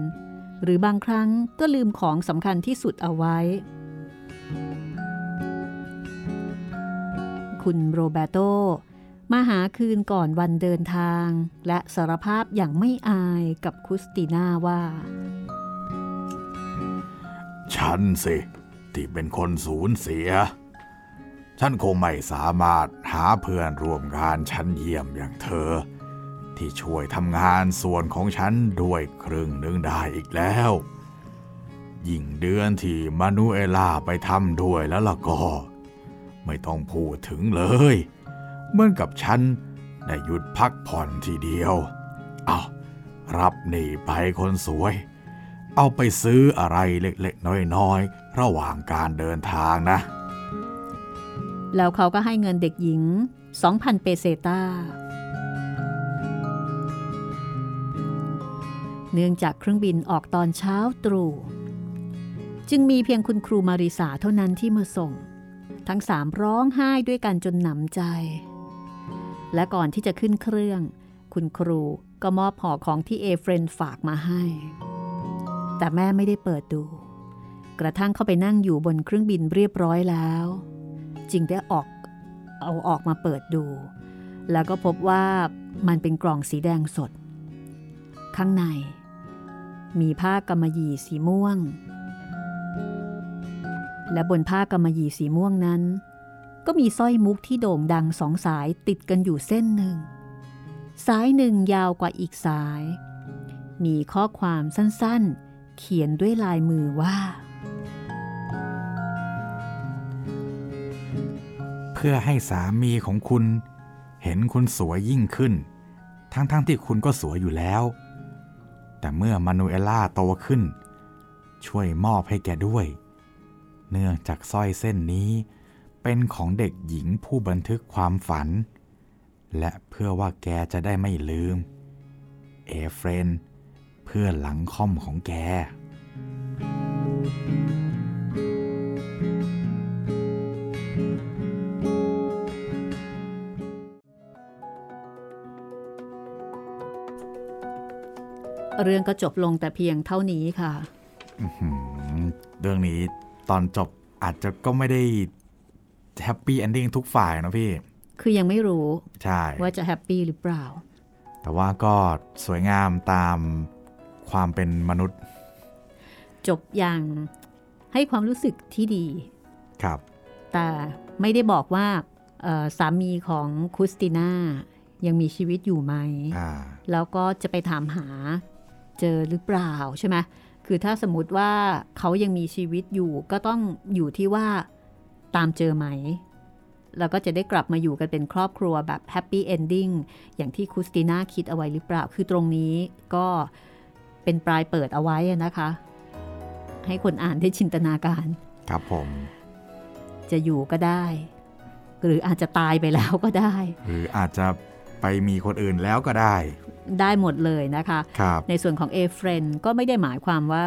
หรือบางครั้งก็ลืมของสำคัญที่สุดเอาไว้ คุณโรเบโตมาหาคืนก่อนวันเดินทาง และสารภาพอย่างไม่อายกับคุสติน่าว่า ฉันสิ ที่เป็นคนสูญเสีย ฉันคงไม่สามารถหาเพื่อนร่วมงานชั้นเยี่ยมอย่างเธอ ที่ช่วยทำงานส่วนของฉันด้วยครึ่งหนึ่งได้อีกแล้ว ยิ่งเดือนที่มานูเอล่าไปทำด้วยแล้วล่ะก็ ไม่ต้องพูดถึงเลย เหมือนกับฉันได้หยุดพักผ่อนทีเดียว เอารับนี่ไปคนสวย เอาไปซื้ออะไรเล็กๆ น้อยๆ ระหว่างการเดินทางนะ แล้วเขาก็ให้เงินเด็กหญิง 2,000 เปเซตา เนื่องจากเครื่องบินออกตอนเช้าตรู่ จึงมีเพียงคุณครูมาริสาเท่านั้นที่มาส่ง ทั้งสามร้องไห้ด้วยกันจนหนำใจ และก่อนที่จะขึ้นเครื่อง คุณครูก็มอบห่อของที่เอเฟรนฝากมาให้ แต่แม่ไม่ได้เปิดดู กระทั่งเข้าไปนั่งอยู่บนเครื่องบินเรียบร้อยแล้ว จึงได้ออกเอาออกมาเปิดดู แล้วก็พบว่ามันเป็นกล่องสีแดงสด ข้างใน มีผ้ากำมะหยี่สีม่วง และบนผ้ากำมะหยี่สีม่วงนั้น ก็มีสร้อยมุกที่โด่งดังสองสายติดกันอยู่เส้นหนึ่ง สายหนึ่งยาวกว่าอีกสาย มีข้อความสั้นๆ เขียนด้วยลายมือว่า เพื่อให้สามีของคุณ เห็นคุณสวยยิ่งขึ้น ทั้งๆทที่คุณก็สวยอยู่แล้ว แต่เมื่อมานูเอล่าโตขึ้น ช่วยมอบให้แกด้วย เนื่องจากสร้อยเส้นนี้เป็นของเด็กหญิงผู้บันทึกความฝัน และเพื่อว่าแกจะได้ไม่ลืม เอเฟรน เพื่อนหลังค่อมของแก เรื่องก็จบลงแต่เพียงเท่านี้ค่ะอืมเรื่องนี้ตอนจบอาจจะก็ไม่ได้ happy ending ทุกฝ่ายนะพี่ คือยังไม่รู้ ใช่ ว่าจะ happy หรือเปล่า แต่ว่าก็สวยงามตามความเป็นมนุษย์ จบอย่างให้ความรู้สึกที่ดี ครับ แต่ไม่ได้บอกว่าเอ่อสามีของคุสติน่ายังมีชีวิตอยู่ไหมอ่าแล้วก็จะไปถามหา เจอหรือเปล่าใช่ไหมคือถ้าสมมติว่าเขายังมีชีวิตอยู่ก็ต้องอยู่ที่ว่าตามเจอไหม แล้วก็จะได้กลับมาอยู่กันเป็นครอบครัวแบบ happy ending อย่างที่คุสติน่าคิดเอาไว้หรือเปล่า คือตรงนี้ก็เป็นปลายเปิดเอาไว้อะนะคะ ให้คนอ่านได้จินตนาการ ครับผม จะอยู่ก็ได้ หรืออาจจะตายไปแล้วก็ได้ หรืออาจจะไปมีคนอื่นแล้วก็ได้ ได้หมดเลยนะคะครับในส่วนของเอเฟรนก็ไม่ได้หมายความว่า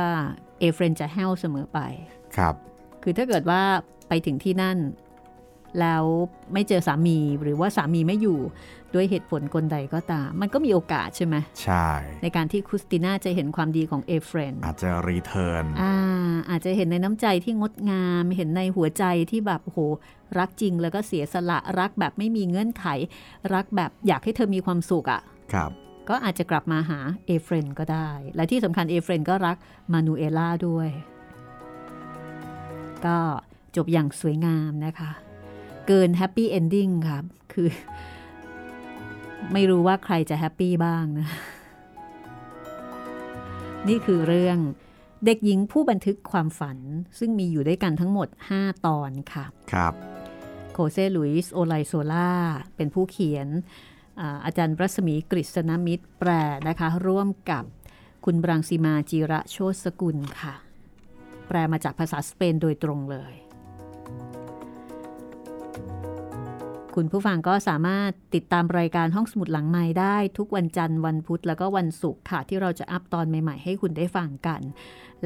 เอเฟรนจะแห้วเสมอไปครับ คือถ้าเกิดว่าไปถึงที่นั่น แล้วไม่เจอสามีหรือว่าสามีไม่อยู่ด้วยเหตุผลกลใดก็ตาม มันก็มีโอกาสใช่ไหมใช่ ในการที่คุสติน่าจะเห็นความดีของเอเฟรนอาจจะ returnอ่าอาจจะเห็นในน้ำใจที่งดงาม เห็นในหัวใจที่แบบโอ้โหรักจริงแล้วก็เสียสละรักแบบไม่มีเงื่อนไข รักแบบอยากให้เธอมีความสุขอะ่ะครับ ก็อาจจะกลับมาหาเอเฟรนก็ได้ และที่สำคัญเอเฟรนก็รักมานูเอล่าด้วย ก็จบอย่างสวยงามนะคะ เกิน happy ending ครับคือ ไม่รู้ว่าใครจะ happy บ้างนะ นี่คือเรื่องเด็กหญิงผู้บันทึกความฝันซึ่งมีอยู่ด้วยกันทั้งหมด 5 ตอนค่ะ ครับ โคเซลุยส์โอไลโซล่าเป็นผู้เขียน อาจารย์รัศมีกฤษณมิตรแปลนะคะ ร่วมกับคุณบรังสีมาจีระโชตสกุลค่ะ แปลมาจากภาษาสเปนโดยตรงเลย คุณผู้ฟังก็สามารถติดตามรายการห้องสมุดหลังไมค์ได้ทุกวันจันทร์วันพุธแล้วก็วันศุกร์ค่ะ ที่เราจะอัปตอนใหม่ๆ ให้คุณได้ฟังกัน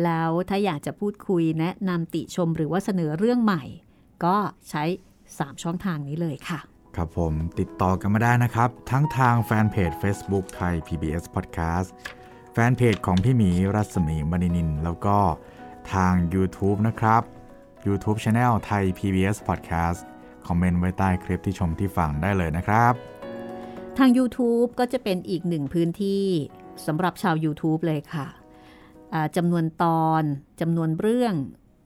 แล้วถ้าอยากจะพูดคุยแนะนำติชมหรือว่าเสนอเรื่องใหม่ ก็ใช้ 3 ช่องทางนี้เลยค่ะ ครับผมติดต่อกันมาได้นะครับ ทั้งทางแฟนเพจ Facebook ไทย PBS Podcast แฟนเพจของพี่หมีรัศมีมณีนิน แล้วก็ทาง YouTube นะครับ YouTube Channel ไทย PBS Podcast คอมเมนต์ไว้ใต้คลิปที่ชมที่ฟังได้เลยนะครับ ทาง YouTube ก็จะเป็นอีกหนึ่งพื้นที่สำหรับชาว YouTube เลยค่ะอ่าจำนวนตอนจำนวนเรื่อง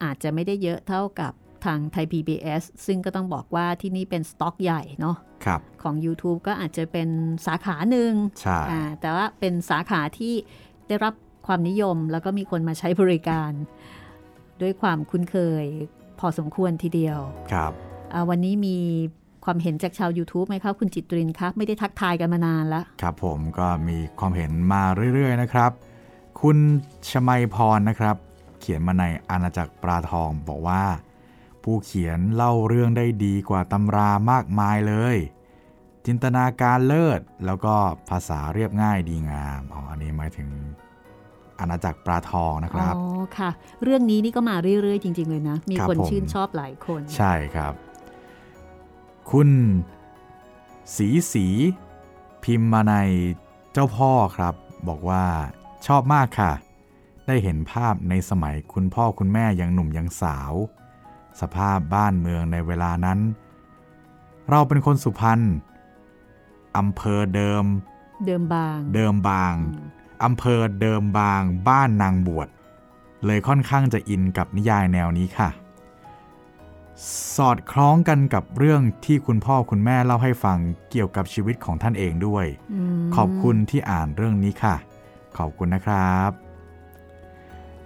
อาจจะไม่ได้เยอะเท่ากับ ทางไทย PBS ซึ่งก็ต้องบอกว่าที่นี่เป็นสต็อกใหญ่เนาะครับของ YouTube ก็อาจจะเป็นสาขาหนึ่งใช่อ่าแต่ว่าเป็นสาขาที่ได้รับความนิยมแล้วก็มีคนมาใช้บริการ ด้วยความคุ้นเคยพอสมควรทีเดียว ครับอ่าวันนี้มีความเห็นจากชาว YouTube ไหมครับคุณจิตรินครับ ไม่ได้ทักทายกันมานานแล้ว ครับผมก็มีความเห็นมาเรื่อย ๆ นะครับ คุณชมัยพรนะครับ เขียนมาในอาณาจักรปลาทองบอกว่า ผู้เขียนเล่าเรื่องได้ดีกว่าตำรามากมายเลย จินตนาการเลิศแล้วก็ภาษาเรียบง่ายดีงามอ๋ออันนี้หมายถึงอาณาจักรปลาทองนะครับอ๋อค่ะ เรื่องนี้นี่ก็มาเรื่อยๆ จริง ๆ เลยนะ มีครับคนผมชื่นชอบหลายคน ใช่ครับ คุณสีสีพิมพ์มาในเจ้าพ่อครับ บอกว่าชอบมากค่ะ ได้เห็นภาพในสมัยคุณพ่อคุณแม่ยังหนุ่มยังสาว สภาพบ้านเมืองในเวลานั้น เราเป็นคนสุพรรณอำเภอเดิม เดิมบาง เดิมบางอำเภอเดิมบาง บ้านนางบวชเลยค่อนข้างจะอินกับนิยายแนวนี้ค่ะ สอดคล้องกันกับเรื่องที่คุณพ่อคุณแม่เล่าให้ฟังเกี่ยวกับชีวิตของท่านเองด้วยมขอบคุณที่อ่านเรื่องนี้ค่ะ ขอบคุณนะครับ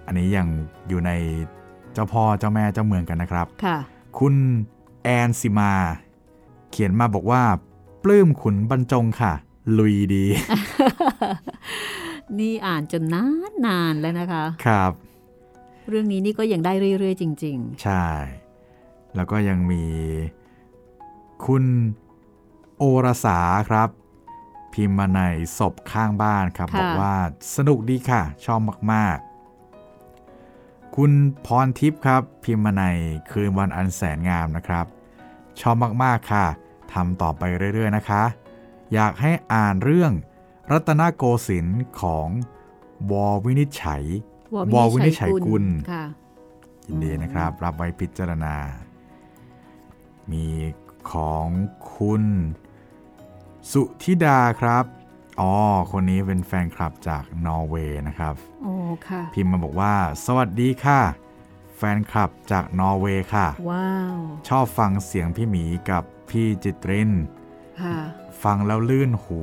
อันนี้ยังอยู่ใน เจ้าพ่อเจ้าแม่เจ้าเมืองกันนะครับค่ะคุณแอนซิมา เขียนมาบอกว่า ปลื้มขุนบรรจงค่ะ ลุยดี นี่อ่านจนนานนานๆแล้วนะคะ ครับ เรื่องนี้นี่ก็ยังได้เรื่อย ๆ จริงใช่ แล้วก็ยังมี คุณโอรสาครับ พิมพ์มาในศพข้างบ้านครับค่ะบอกว่าสนุกดีค่ะ ชอบมาก ๆ คุณพรทิพย์ครับ พิมพ์มาในคืนวันอันแสนงามนะครับ ชอบมาก ๆ ค่ะทำต่อไปเรื่อย ๆ นะคะ อยากให้อ่านเรื่อง รัตนโกสินทร์ของวอวินิจฉัยๆววินิจฉัยกุลค่ะยินดีนะครับ รับไว้พิจารณา มีของคุณ สุธิดาครับ อ๋อ คนนี้เป็นแฟนคลับจากนอร์เวย์นะครับโอ้ค่ะ พิมพ์มาบอกว่า สวัสดีค่ะ แฟนคลับจากนอร์เวย์ค่ะ ว้าว ชอบฟังเสียงพี่หมีกับพี่จิตรินค่ะ ฟังแล้วลื่นหู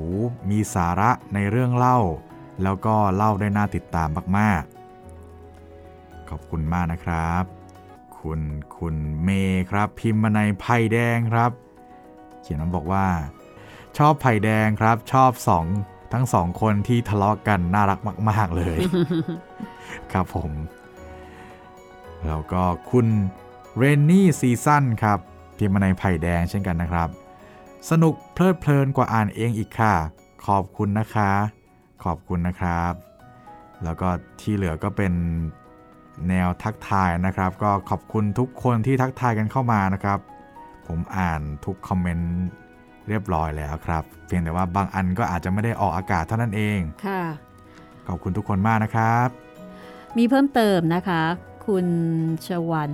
มีสาระในเรื่องเล่า แล้วก็เล่าได้น่าติดตามมาก ๆ ขอบคุณมากนะครับ คุณคุณเมย์ครับ พิมพ์มาในไผ่แดงครับ เขียนมาบอกว่า ชอบไผ่แดงครับ ชอบสองทั้งสองคนที่ทะเลาะกัน น่ารักมาก ๆ เลย ครับผม แล้วก็คุณเรนนี่ซีซั่นครับพิมพ์มาในไผ่แดงเช่นกันนะครับ สนุกเพลิดเพลินกว่าอ่านเองอีกค่ะ ขอบคุณนะคะ ขอบคุณนะครับ แล้วก็ที่เหลือก็เป็นแนวทักทายนะครับ ก็ขอบคุณทุกคนที่ทักทายกันเข้ามานะครับ ผมอ่านทุกคอมเมนต์ เรียบร้อยแล้วครับ เพียงแต่ว่าบางอันก็อาจจะไม่ได้ออกอากาศเท่านั้นเองค่ะขอบคุณทุกคนมากนะครับ มีเพิ่มเติมนะคะ คุณชวัน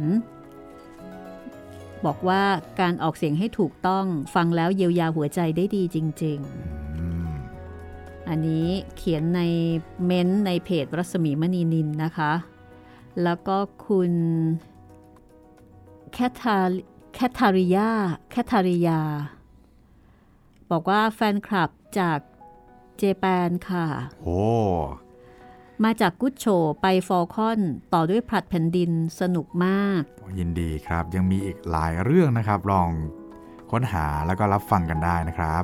บอกว่าการออกเสียงให้ถูกต้องฟังแล้วเยียวยาหัวใจได้ดีจริงอืมๆอันนี้เขียนในเม้นต์ในเพจรัศมีมณีนินนะคะ แล้วก็คุณแคทาแคทาริยาแคทาริยา บอกว่าแฟนคลับจากเจแปนค่ะ โอ้ มาจากกุชโชไปฟอลคอนต่อด้วยผลัดแผ่นดินสนุกมาก ยินดีครับยังมีอีกหลายเรื่องนะครับ ลองค้นหาแล้วก็รับฟังกันได้นะครับ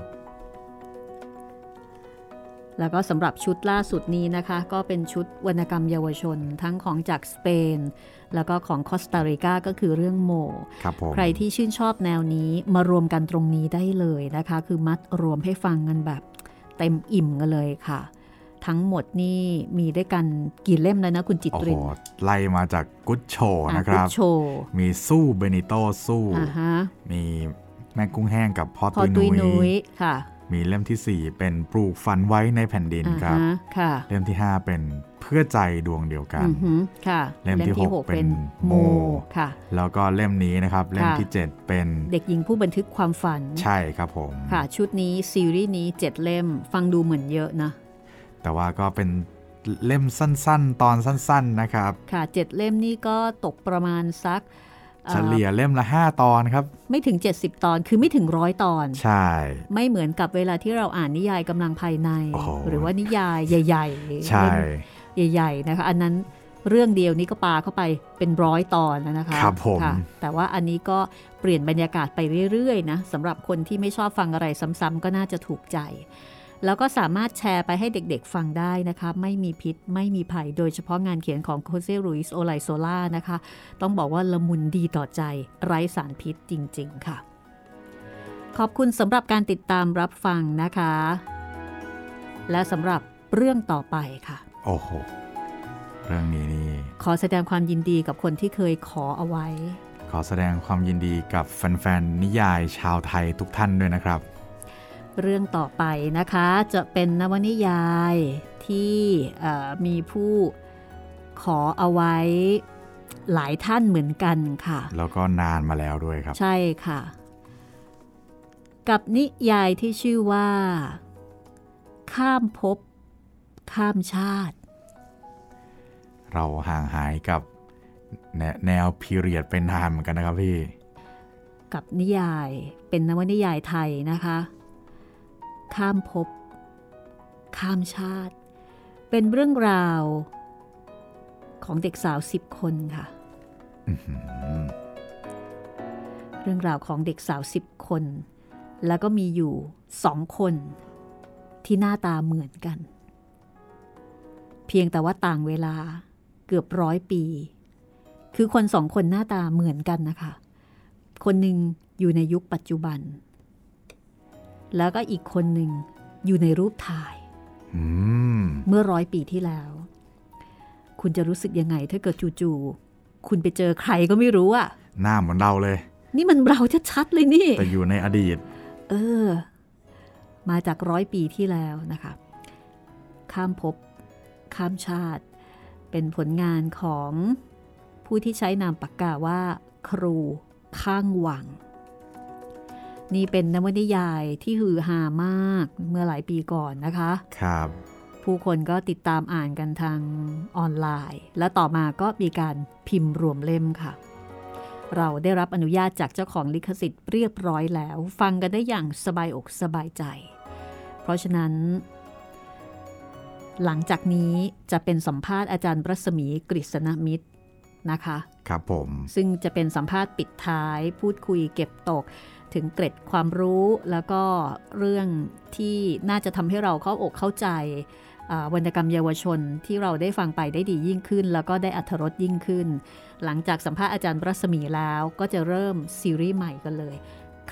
แล้วก็สำหรับชุดล่าสุดนี้นะคะ ก็เป็นชุดวรรณกรรมเยาวชน ทั้งของจากสเปน แล้วก็ของคอสตาริกาก็คือเรื่องโมครับผมใครที่ชื่นชอบแนวนี้มารวมกันตรงนี้ได้เลยนะคะ คือมัดรวมให้ฟังกันแบบเต็มอิ่มกันเลยค่ะ ทั้งหมดนี่มีด้วยกันกี่เล่มแล้วนะคุณจิตโอ้ริโหนไล่มาจากกุชโชอะนะครับกุชโชมีสู้เบนิโตสู้อ่าฮะมีแม่กุ้งแห้งกับพ่อพอตุยตุยนุนุ้ยยค่ะ มีเล่มทีสี่ 4 เป็นปลูกฝันไว้ในแผ่นดินอ่าครับฮะค่ะเล่มที่ 5 เป็นเพื่อใจดวงเดียวกันอือหือค่ะเล่มที่หกเป็นโมค่ะแล้วก็เล่มนี้นะครับ เล่มค่ะที่ 7 เป็นเด็กหญิงผู้บันทึกความฝัน ใช่ครับผมค่ะชุดนี้ซีรีส์นี้ 7 เล่มฟังดูเหมือนเยอะนะ แต่ว่าก็เป็นเล่มสั้น ๆ ตอนสั้น ๆนะครับ ค่ะ7เล่มนี่ก็ตกประมาณสัก เอ่อเฉลี่ยเล่มละ 5 ตอนครับ ไม่ถึง 70 ตอนคือไม่ถึงร้อยตอน ใช่ ไม่เหมือนกับเวลาที่เราอ่านนิยายกำลังภายในโอ้โหหรือว่านิยายใหญ่ๆใช่เล่มใหญ่ ๆ นะคะ อันนั้นเรื่องเดียวนี้ก็ปาเข้าไปเป็นร้อยตอนแล้วนะคะครับผมะแต่ว่าอันนี้ก็เปลี่ยนบรรยากาศไปเรื่อยๆนะสำหรับคนที่ไม่ชอบฟังอะไรซ้ำๆก็น่าจะถูกใจ แล้วก็สามารถแชร์ไปให้เด็กๆฟังได้นะคะ ไม่มีพิษไม่มีภัยโดยเฉพาะงานเขียนของโคเซรุยส์โอไลโซล่านะคะ ต้องบอกว่าละมุนดีต่อใจ ไร้สารพิษจริง ๆ ค่ะ ขอบคุณสำหรับการติดตามรับฟังนะคะ และสำหรับเรื่องต่อไปค่ะ โอ้โหเรื่องนี้นี่ขอแสดงความยินดีกับคนที่เคยขอเอาไว้ ขอแสดงความยินดีกับแฟนๆนิยายชาวไทยทุกท่านด้วยนะครับ เรื่องต่อไปนะคะจะเป็นนวนิยายที่เอ่อมีผู้ขอเอาไว้หลายท่านเหมือนกันค่ะ แล้วก็นานมาแล้วด้วยครับ ใช่ค่ะ กับนิยายที่ชื่อว่า ข้ามภพข้ามชาติ เราห่างหายกับแนแนวพีเรียดเป็นนานเหมือนกันนะครับพี่ กับนิยายเป็นนวนิยายไทยนะคะ ข้ามภพ ข้ามชาติ เป็นเรื่องราวของเด็กสาวสิบคนค่ะอื้อหือเรื่องราวของเด็กสาวสิบคน แล้วก็มีอยู่สองคนที่หน้าตาเหมือนกัน เพียงแต่ว่าต่างเวลาเกือบร้อยปี คือคนสองคนหน้าตาเหมือนกันนะคะ คนหนึ่งอยู่ในยุคปัจจุบัน แล้วก็อีกคนหนึ่งอยู่ในรูปถ่ายอืมเมื่อร้อยปีที่แล้ว คุณจะรู้สึกยังไง ถ้าเกิดจู่ๆคุณไปเจอใครก็ไม่รู้อะหน้าเหมือนเราเลย นี่มันเราชัดๆเลยนี่ แต่อยู่ในอดีต เออ มาจากร้อยปีที่แล้วนะคะ ข้ามภพข้ามชาติ เป็นผลงานของผู้ที่ใช้นามปากกาว่า ครูข้างวัง นี่เป็นนวนิยายที่ฮือฮามากเมื่อหลายปีก่อนนะคะ ครับ ผู้คนก็ติดตามอ่านกันทางออนไลน์ และต่อมาก็มีการพิมพ์รวมเล่มค่ะ เราได้รับอนุญาตจากเจ้าของลิขสิทธิ์เรียบร้อยแล้ว ฟังกันได้อย่างสบายอกสบายใจ เพราะฉะนั้น หลังจากนี้จะเป็นสัมภาษณ์อาจารย์รัศมีกฤษณมิตร นะคะ ครับผม ซึ่งจะเป็นสัมภาษณ์ปิดท้าย พูดคุยเก็บตก ถึงเกร็ดความรู้แล้วก็เรื่องที่น่าจะทำให้เราเข้าอกเข้าใจอ่าวรรณกรรมเยาวชนที่เราได้ฟังไปได้ดียิ่งขึ้น แล้วก็ได้อัธรสยิ่งขึ้น หลังจากสัมภาษณ์อาจารย์รัศมีแล้วก็จะเริ่มซีรีส์ใหม่กันเลย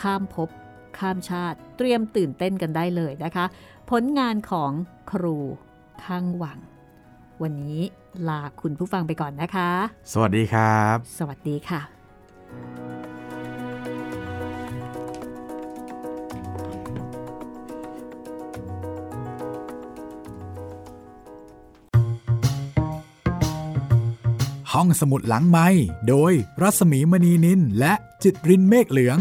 ข้ามภพข้ามชาติเตรียมตื่นเต้นกันได้เลยนะคะ ผลงานของครูข้างหวัง วันนี้ลาคุณผู้ฟังไปก่อนนะคะ สวัสดีครับ สวัสดีค่ะ ห้องสมุดหลังไม้โดยรัสมีมณีนินและจิตรินเมฆเหลือง